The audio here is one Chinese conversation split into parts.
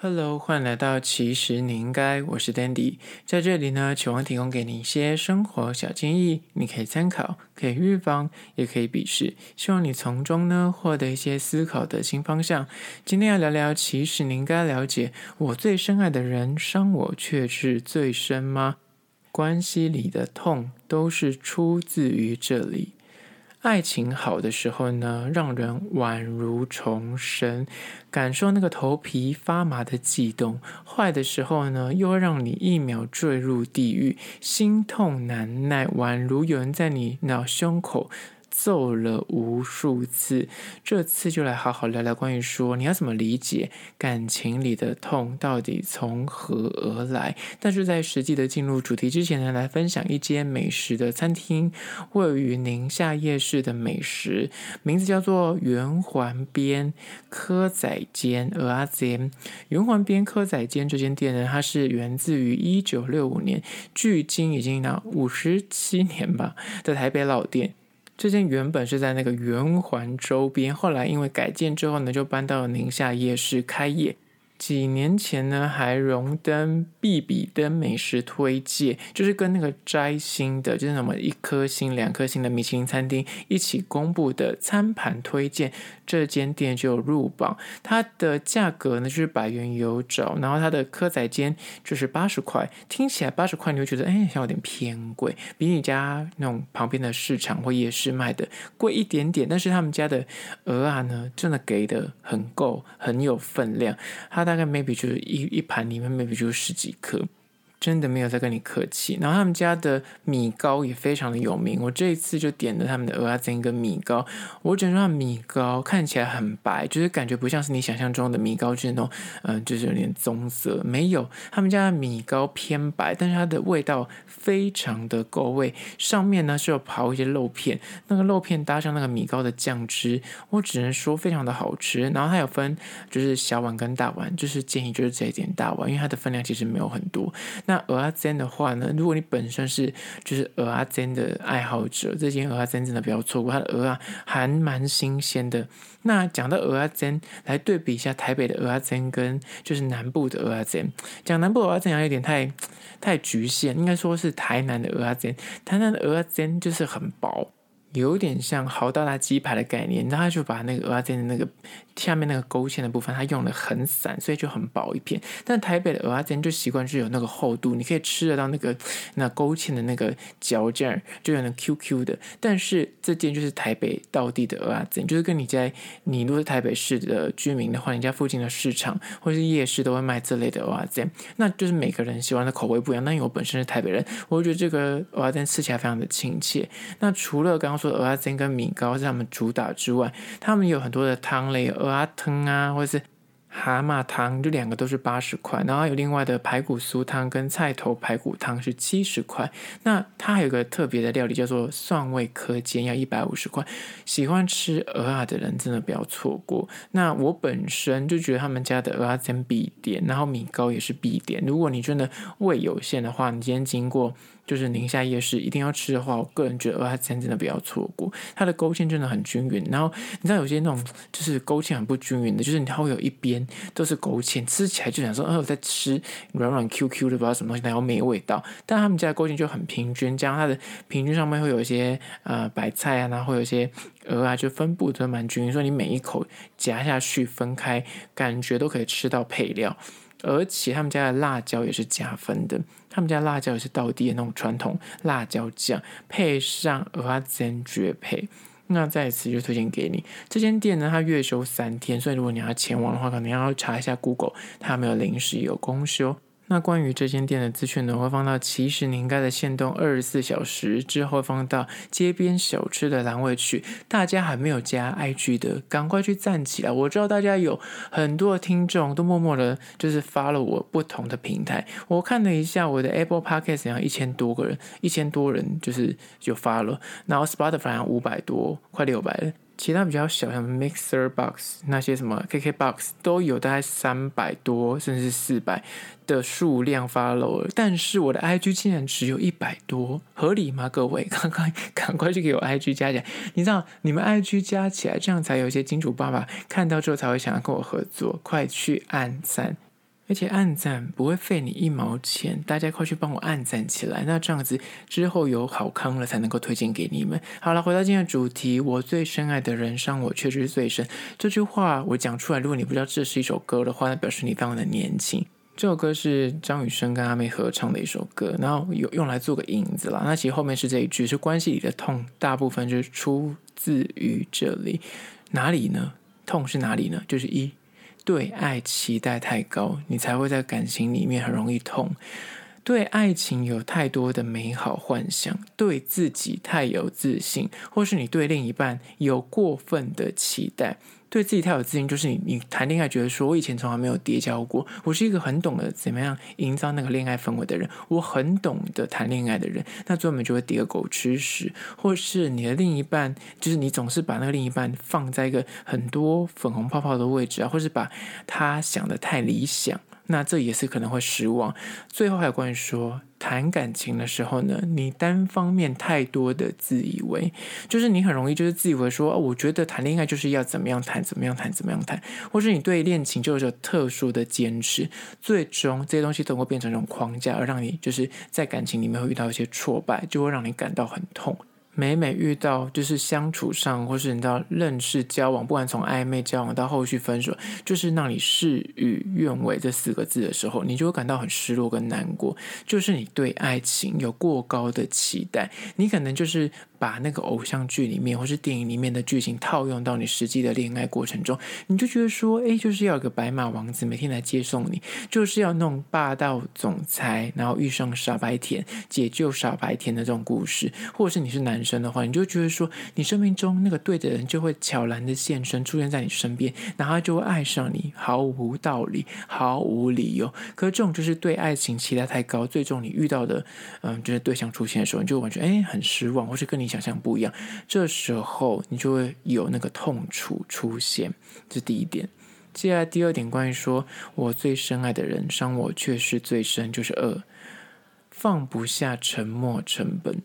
Hello，欢迎来到其实你应该，我是 Dandy，在这里呢，期望提供给你一些生活小建议，你可以参考，可以预防，也可以鄙视，希望你从中呢获得一些思考的新方向。今天要聊聊，其实你应该了解，我最深爱的人伤我却是最深吗？关系里的痛都是出自于这里。爱情好的时候呢，让人宛如重生，感受那个头皮发麻的悸动；坏的时候呢，又会让你一秒坠入地狱，心痛难耐，宛如有人在你脑胸口。揍了无数次，这次就来好好聊聊关于说你要怎么理解感情里的痛到底从何而来。但是在实际的进入主题之前呢，来分享一间美食的餐厅，位于宁夏夜市的美食，名字叫做圆环边蚵仔煎蚵仔煎。圆环边蚵仔煎这间店呢，它是源自于一九六五年，距今已经到五十七年吧的台北老店。这间原本是在那个圆环周边，后来因为改建之后呢，就搬到了宁夏夜市开业。几年前呢，还荣登必比登美食推荐，就是跟那个摘星的，就是什么一颗星、两颗星的米其林餐厅一起公布的餐盘推荐，这间店就入榜。它的价格呢，就是百元有找，然后它的蚵仔煎就是八十块，听起来八十块你会觉得哎，好像有点偏贵，比你家那种旁边的市场或夜市卖的贵一点点。但是他们家的蚵啊呢，真的给的很够，很有分量。它大概 maybe 就是一一盘里面 maybe 就是十几颗。真的没有在跟你客气，然后他们家的米糕也非常的有名。我这一次就点了他们的蚵仔煎跟米糕，我只能说米糕看起来很白，就是感觉不像是你想象中的米糕，就是那种嗯、就是有点棕色。没有，他们家的米糕偏白，但是它的味道非常的够味。上面呢是有刨一些肉片，那个肉片搭上那个米糕的酱汁，我只能说非常的好吃。然后它有分就是小碗跟大碗，就是建议就是这一点大碗，因为它的分量其实没有很多。那蚵仔煎的话呢，如果你本身是就是蚵仔煎的爱好者，这间蚵仔煎真的不要错过，它的鹅啊还蛮新鲜的。那讲到蚵仔煎，来对比一下台北的蚵仔煎跟就是南部的蚵仔煎。讲南部蚵仔煎有点太太局限，应该说是台南的蚵仔煎。台南的蚵仔煎就是很薄。有点像豪大大鸡排的概念，然后他就把那个蚵仔煎的那个下面那个勾芡的部分，它用的很散，所以就很薄一片。但台北的蚵仔煎就习惯是有那个厚度，你可以吃得到那个那勾芡的那个嚼劲，就有那 Q Q 的。但是这间就是台北道地的蚵仔煎，就是跟你在你如果是台北市的居民的话，你家附近的市场或是夜市都会卖这类的蚵仔煎，那就是每个人喜欢的口味不一样。那因为我本身是台北人，我觉得这个蚵仔煎吃起来非常的亲切。那除了刚刚说的蚵仔煎跟米糕是他们主打之外，他们有很多的汤类，蚵仔汤啊，或者是蛤蟆汤，这两个都是八十块。然后有另外的排骨酥汤跟菜头排骨汤是七十块。那它还有个特别的料理叫做蒜味蚵煎，要一百五十块。喜欢吃蚵仔的人真的不要错过。那我本身就觉得他们家的蚵仔煎必点，然后米糕也是必点。如果你真的胃有限的话，你今天经过。就是宁夏夜市一定要吃的话，我个人觉得蚵仔煎真的不要错过，它的勾芡真的很均匀。然后你知道有些那种就是勾芡很不均匀的，就是它会有一边都是勾芡，吃起来就想说，哦，我在吃软软 Q Q 的不知道什么东西，然后没味道。但他们家的勾芡就很平均，这样它的平均上面会有一些呃白菜啊，然后会有一些鹅啊，就分布都蛮均匀，所以你每一口夹下去分开，感觉都可以吃到配料。而且他们家的辣椒也是加分的，他们家辣椒也是道地的那种传统辣椒酱，配上鹅啊真绝配。那在此就推荐给你这间店呢，它月休三天，所以如果你要前往的话，可能要查一下 Google，它有没有临时有公休。那关于这间店的资讯呢，我会放到其实你应该的限动二十四小时之后放到街边小吃的栏位去。大家还没有加 IG 的，赶快去站起来！我知道大家有很多听众都默默的，就是发了我不同的平台。我看了一下我的 Apple Podcast，好像一千多个人，一千多人就是就发了然后 Spotify 好像五百多，快六百了。其他比较小，像 Mixer Box 那些什么 KK Box 都有大概三百多甚至四百的数量 follow，但是我的 IG 竟然只有一百多，合理吗？各位，赶快赶快去给我 IG 加起来！你知道你们 IG 加起来，这样才有一些金主爸爸看到之后才会想要跟我合作，快去按赞。而且按赞不会费你一毛钱，大家快去帮我按赞起来，那这样子之后有好康了才能够推荐给你们。好了，回到今天的主题，我最深爱的人伤我确实是最深。这句话我讲出来，如果你不知道这是一首歌的话，那表示你非常的年轻。这首歌是张雨生跟阿妹合唱的一首歌，然后有用来做个引子啦。那其实后面是这一句，是关系里的痛，大部分就是出自于这里。哪里呢？痛是哪里呢？就是一。对爱期待太高，你才会在感情里面很容易痛。对爱情有太多的美好幻想，对自己太有自信，或是你对另一半有过分的期待。对自己太有自信，就是你你谈恋爱觉得说，我以前从来没有跌跤过，我是一个很懂得怎么样营造那个恋爱氛围的人，我很懂得谈恋爱的人，那最后面就会跌狗吃屎，或是你的另一半，就是你总是把那个另一半放在一个很多粉红泡泡的位置啊，或是把他想的太理想。那这也是可能会失望。最后还有关于说谈感情的时候呢，你单方面太多的自以为，就是你很容易就是自以为说，我觉得谈恋爱就是要怎么样谈，怎么样谈，怎么样谈，或是你对恋情就有特殊的坚持，最终这些东西都会变成一种框架，而让你就是在感情里面会遇到一些挫败，就会让你感到很痛。每每遇到就是相处上，或是你到认识交往，不管从暧昧交往到后续分手，就是让你事与愿违这四个字的时候，你就会感到很失落跟难过。就是你对爱情有过高的期待，你可能就是。把那个偶像剧里面或是电影里面的剧情套用到你实际的恋爱过程中，你就觉得说，哎，就是要有个白马王子每天来接送你，就是要那种霸道总裁，然后遇上傻白甜，解救傻白甜的这种故事，或者是你是男生的话，你就觉得说，你生命中那个对的人就会悄然的现身，出现在你身边，然后他就会爱上你，毫无道理，毫无理由。可是这种就是对爱情期待太高，最终你遇到的，嗯，就是对象出现的时候，你就完全哎很失望，或是跟你。想象不一样，这时候你就会有那个痛楚出现，这是第一点。接下来第二点，关于说我最深爱的人伤我确实最深，就是二，放不下沉没成本。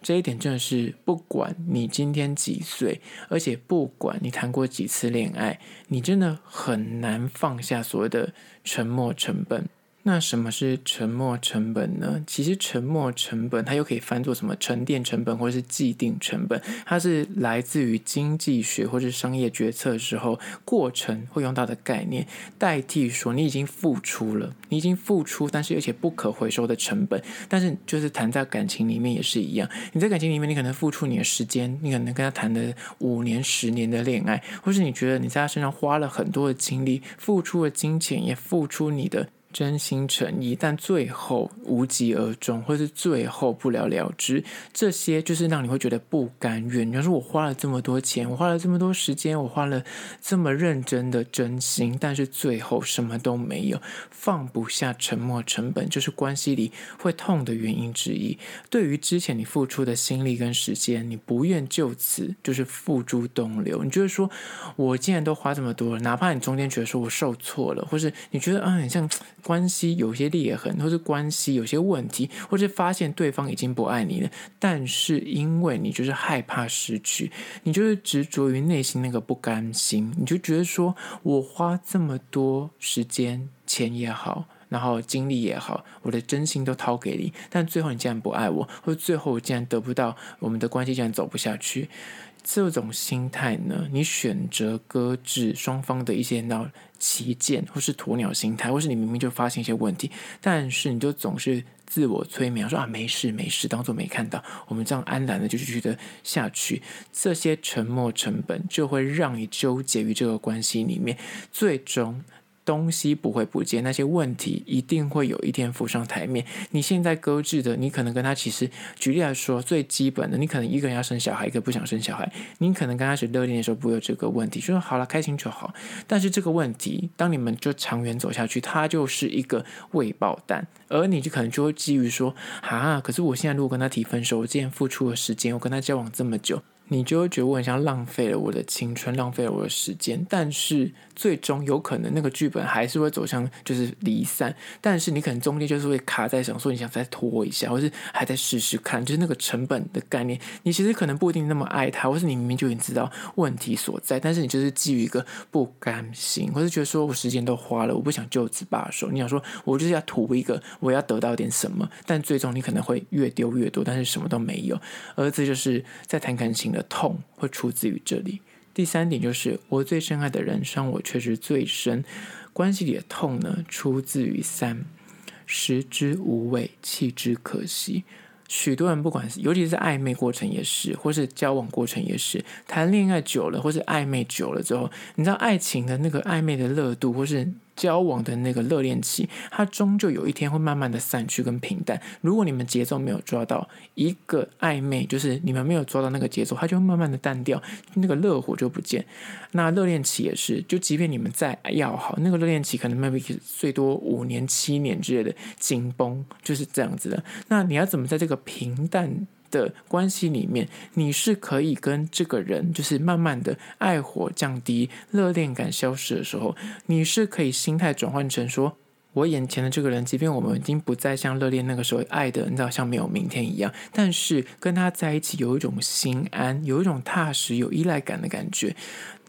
这一点真的是不管你今天几岁，而且不管你谈过几次恋爱，你真的很难放下所谓的沉没成本。那什么是沉没成本呢？其实沉没成本它又可以翻作什么沉淀成本或者是既定成本，它是来自于经济学或者商业决策的时候过程会用到的概念，代替说你已经付出了，你已经付出，但是而且不可回收的成本。但是就是谈在感情里面也是一样，你在感情里面你可能付出你的时间，你可能跟他谈了五年、十年的恋爱，或是你觉得你在他身上花了很多的精力，付出了金钱，也付出你的。真心诚意，但最后无疾而终，或是最后不了了之，这些就是让你会觉得不甘愿。你要说我花了这么多钱，我花了这么多时间，我花了这么认真的真心，但是最后什么都没有，放不下沉没成本，就是关系里会痛的原因之一。对于之前你付出的心力跟时间，你不愿就此就是付诸东流。你就是说，我既然都花这么多了，哪怕你中间觉得说我受挫了，或是你觉得啊，很像。关系有些裂痕，或是关系有些问题，或是发现对方已经不爱你了，但是因为你就是害怕失去，你就是执着于内心那个不甘心，你就觉得说我花这么多时间、钱也好，然后精力也好，我的真心都掏给你，但最后你竟然不爱我，或者最后我竟然得不到，我们的关系竟然走不下去。这种心态呢，你选择搁置双方的一些闹旗舰，或是鸵鸟心态，或是你明明就发现一些问题，但是你就总是自我催眠，说啊没事没事，当做没看到，我们这样安然的就继续的下去，这些沉默成本就会让你纠结于这个关系里面，最终。东西不会不见，那些问题一定会有一天浮上台面。你现在搁置的，你可能跟他其实，举例来说，最基本的，你可能一个人要生小孩，一个不想生小孩。你可能刚开始热恋的时候不会有这个问题，就说好了，开心就好。但是这个问题，当你们就长远走下去，它就是一个未爆弹，而你就可能就会基于说，啊，可是我现在如果跟他提分手，我之前付出的时间，我跟他交往这么久。你就会觉得我很像浪费了我的青春，浪费了我的时间。但是最终有可能那个剧本还是会走向就是离散，但是你可能中间就是会卡在想说你想再拖一下，或是还在试试看，就是那个成本的概念，你其实可能不一定那么爱他，或是你明明就已经知道问题所在，但是你就是基于一个不甘心，或是觉得说我时间都花了，我不想就此罢手，你想说我就是要图一个我要得到点什么，但最终你可能会越丢越多，但是什么都没有，而这就是在谈感情的痛会出自于这里。第三点就是，我最深爱的人伤我确实最深，关系里的痛呢，出自于三，食之无味，弃之可惜。许多人不管是，尤其是暧昧过程也是，或是交往过程也是，谈恋爱久了或是暧昧久了之后，你知道爱情的那个暧昧的热度，或是。交往的那个热恋期，它终究有一天会慢慢的散去跟平淡。如果你们节奏没有抓到一个暧昧，就是你们没有抓到那个节奏，它就会慢慢的淡掉，那个热火就不见。那热恋期也是，就即便你们再要好，那个热恋期可能 maybe 最多五年、七年之类的紧绷，就是这样子的。那你要怎么在这个平淡的关系里面，你是可以跟这个人，就是慢慢的爱火降低，热恋感消失的时候，你是可以心态转换成说，我眼前的这个人，即便我们已经不再像热恋那个时候爱的，你知道像没有明天一样，但是跟他在一起有一种心安，有一种踏实、有依赖感的感觉。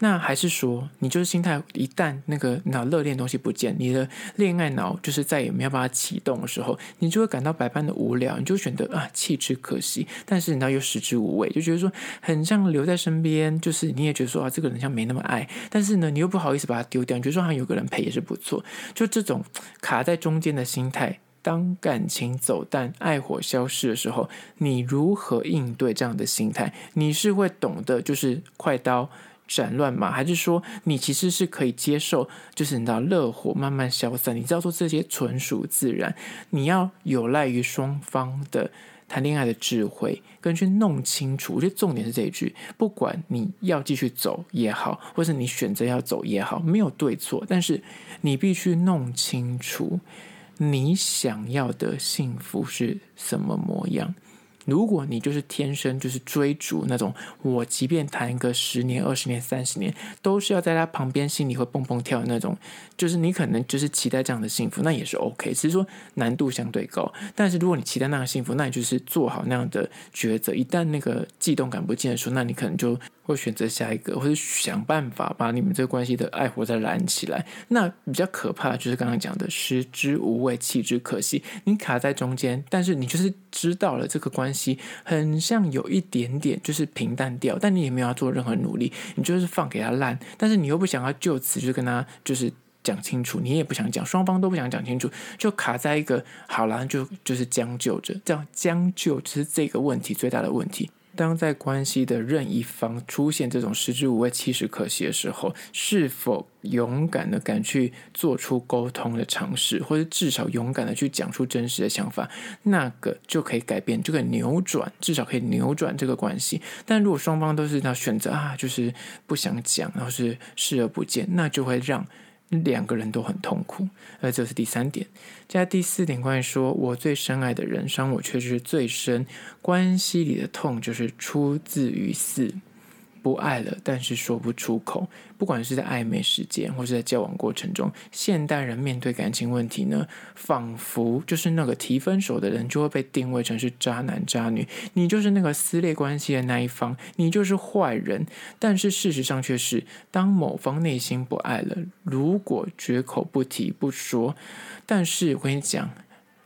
那还是说，你就是心态一旦那个脑热恋东西不见，你的恋爱脑就是再也没有办法启动的时候，你就会感到百般的无聊，你就选择啊弃之可惜，但是你知道又食之无味，就觉得说很像留在身边，就是你也觉得说啊这个人像没那么爱，但是呢你又不好意思把它丢掉，你觉得说好像有个人陪也是不错，就这种卡在中间的心态，当感情走淡，爱火消失的时候，你如何应对这样的心态？你是会懂得就是快刀。斩乱麻，还是说你其实是可以接受，就是你知道热火慢慢消散，你知道说这些纯属自然，你要有赖于双方的谈恋爱的智慧，跟去弄清楚。我觉得重点是这一句，不管你要继续走也好，或是你选择要走也好，没有对错，但是你必须弄清楚你想要的幸福是什么模样。如果你就是天生就是追逐那种，我即便谈个十年、二十年、三十年，都是要在他旁边，心里会蹦蹦跳的那种，就是你可能就是期待这样的幸福，那也是 OK，只是说难度相对高。但是如果你期待那样幸福，那你就是做好那样的抉择。一旦那个悸动感不见的时候，那你可能就会选择下一个，或者想办法把你们这个关系的爱火再燃起来。那比较可怕的就是刚刚讲的食之无味，弃之可惜。你卡在中间，但是你就是知道了这个关系很像有一点点就是平淡掉，但你也没有要做任何努力，你就是放给他烂。但是你又不想要就此就跟他就是讲清楚，你也不想讲，双方都不想讲清楚，就卡在一个好了，就就是将就着，这样将就就是这个问题最大的问题。当在关系的任一方出现这种食之无味、弃之可惜的时候，是否勇敢的敢去做出沟通的尝试，或者至少勇敢的去讲出真实的想法，那个就可以改变，就可以扭转，至少可以扭转这个关系。但如果双方都是那选择啊，就是不想讲，然后是视而不见，那就会让。两个人都很痛苦，而这是第三点。接下来第四点，关于说我最深爱的人伤我却是最深，关系里的痛就是出自于四。不爱了，但是说不出口。不管是在暧昧时间，或是在交往过程中，现代人面对感情问题呢，仿佛就是那个提分手的人就会被定位成是渣男渣女，你就是那个撕裂关系的那一方，你就是坏人。但是事实上却是，当某方内心不爱了，如果绝口不提不说，但是我跟你讲。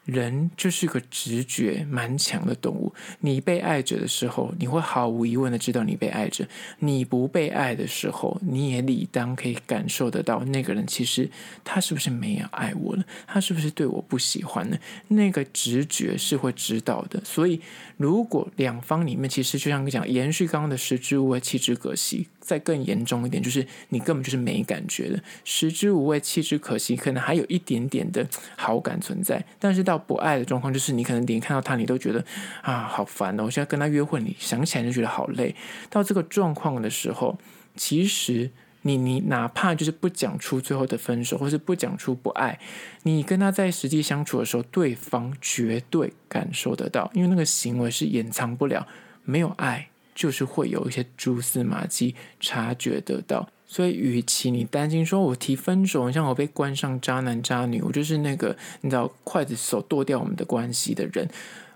人就是个直觉蛮强的动物。你被爱着的时候，你会毫无疑问的知道你被爱着；你不被爱的时候，你也理当可以感受得到那个人其实他是不是没有爱我了，他是不是对我不喜欢呢？那个直觉是会知道的。所以，如果两方里面其实就像讲延续刚刚的食之无味，弃之可惜，再更严重一点，就是你根本就是没感觉的，食之无味，弃之可惜，可能还有一点点的好感存在，但是到不爱的状况，就是你可能连看到他，你都觉得啊，好烦哦！我现在跟他约会，你想起来就觉得好累。到这个状况的时候，其实你你哪怕就是不讲出最后的分手，或是不讲出不爱，你跟他在实际相处的时候，对方绝对感受得到，因为那个行为是掩藏不了，没有爱，就是会有一些蛛丝马迹察觉得到。所以，与其你担心说我提分手，像我被关上渣男渣女，我就是那个你知道筷子手剁掉我们的关系的人，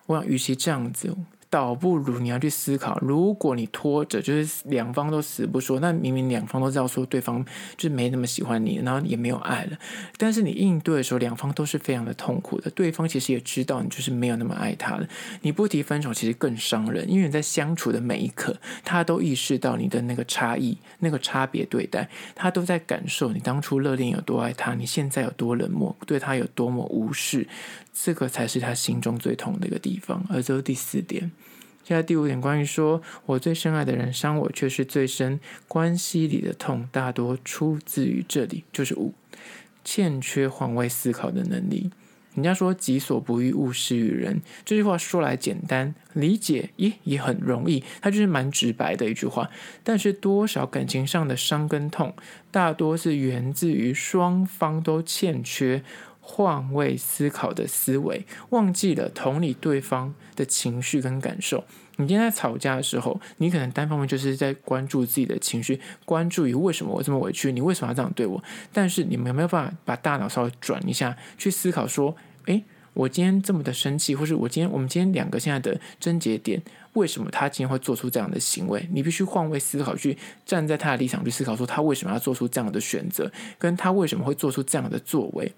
我想，与其这样子。倒不如你要去思考，如果你拖着，就是两方都死不说，那明明两方都知道说对方就是没那么喜欢你，然后也没有爱了，但是你应对的时候，两方都是非常的痛苦的。对方其实也知道你就是没有那么爱他了。你不提分手，其实更伤人，因为你在相处的每一刻，他都意识到你的那个差异、那个差别对待，他都在感受你当初热恋有多爱他，你现在有多冷漠，对他有多么无视。这个才是他心中最痛的一个地方，而这是第四点。现在第五点，关于说我最深爱的人伤我却是最深，关系里的痛大多出自于这里，就是五，欠缺换位思考的能力。人家说己所不欲，勿施于人，这句话说来简单，理解也也很容易，它就是蛮直白的一句话。但是多少感情上的伤跟痛，大多是源自于双方都欠缺。换位思考的思维，忘记了同理对方的情绪跟感受。你今天在吵架的时候，你可能单方面就是在关注自己的情绪，关注于为什么我这么委屈，你为什么要这样对我？但是你们有没有办法把大脑稍微转一下，去思考说，诶，我今天这么的生气，或是我今天我们今天两个现在的症结点，为什么他今天会做出这样的行为？你必须换位思考，去站在他的立场去思考，说他为什么要做出这样的选择，跟他为什么会做出这样的作为。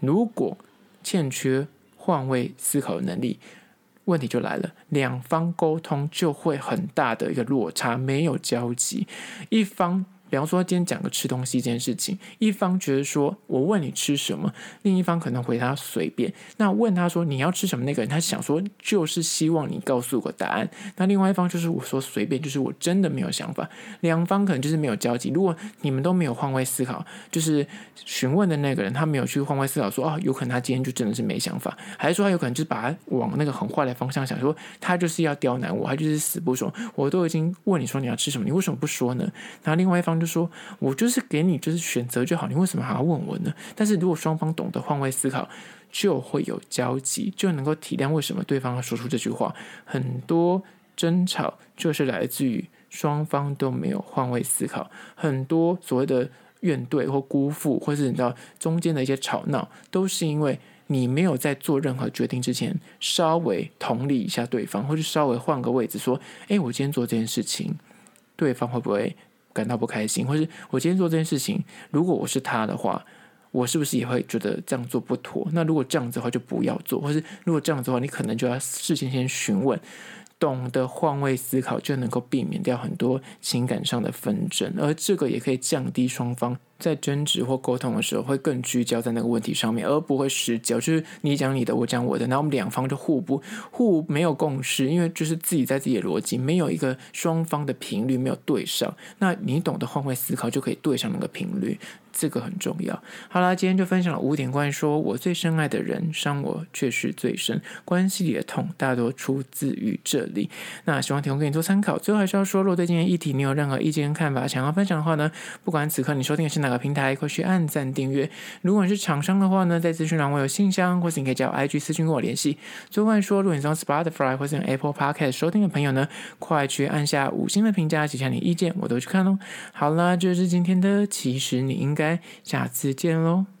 如果欠缺换位思考的能力，问题就来了，两方沟通就会很大的一个落差，没有交集，一方。比方说，今天讲个吃东西这件事情，一方觉得说我问你吃什么，另一方可能回答随便。那问他说你要吃什么，那个人他想说就是希望你告诉我答案。那另外一方就是我说随便，就是我真的没有想法。两方可能就是没有交集。如果你们都没有换位思考，就是询问的那个人他没有去换位思考说，说哦，有可能他今天就真的是没想法，还是说他有可能就是把他往那个很坏的方向想，说他就是要刁难我，他就是死不说。我都已经问你说你要吃什么，你为什么不说呢？那另外一方。就说，我就是给你就是选择就好，你为什么还要问我呢？但是如果双方懂得换位思考，就会有交集，就能够体谅为什么对方要说出这句话。很多争吵就是来自于双方都没有换位思考，很多所谓的怨怼或辜负，或是你知道中间的一些吵闹，都是因为你没有在做任何决定之前，稍微同理一下对方，或者稍微换个位置说，诶，我今天做这件事情，对方会不会？感到不开心，或是我今天做这件事情，如果我是他的话，我是不是也会觉得这样做不妥？那如果这样子的话，就不要做，或是如果这样子的话，你可能就要事先先询问。懂得换位思考，就能够避免掉很多情感上的纷争，而这个也可以降低双方在争执或沟通的时候会更聚焦在那个问题上面，而不会失焦。就是你讲你的，我讲我的，然后我们两方就互不互没有共识，因为就是自己在自己的逻辑没有一个双方的频率没有对上。那你懂得换位思考，就可以对上那个频率。这个很重要。好啦，今天就分享了五点关于说我最深爱的人伤我却是最深，关系里的痛大多出自于这里。那希望提供给你做参考。最后还是要说，如果对今天议题你有任何意见跟看法，想要分享的话呢，不管此刻你收听的是哪个平台，快去按赞订阅。如果你是厂商的话呢，在资讯栏我有信箱，或是你可以加我 IG 私讯跟我联系。最后说，如果你是用 Spotify 或是用 Apple Podcast 收听的朋友呢，快去按下五星的评价，写下你意见，我都去看哦。好啦，这就是今天的，其实你应该。下次见喽。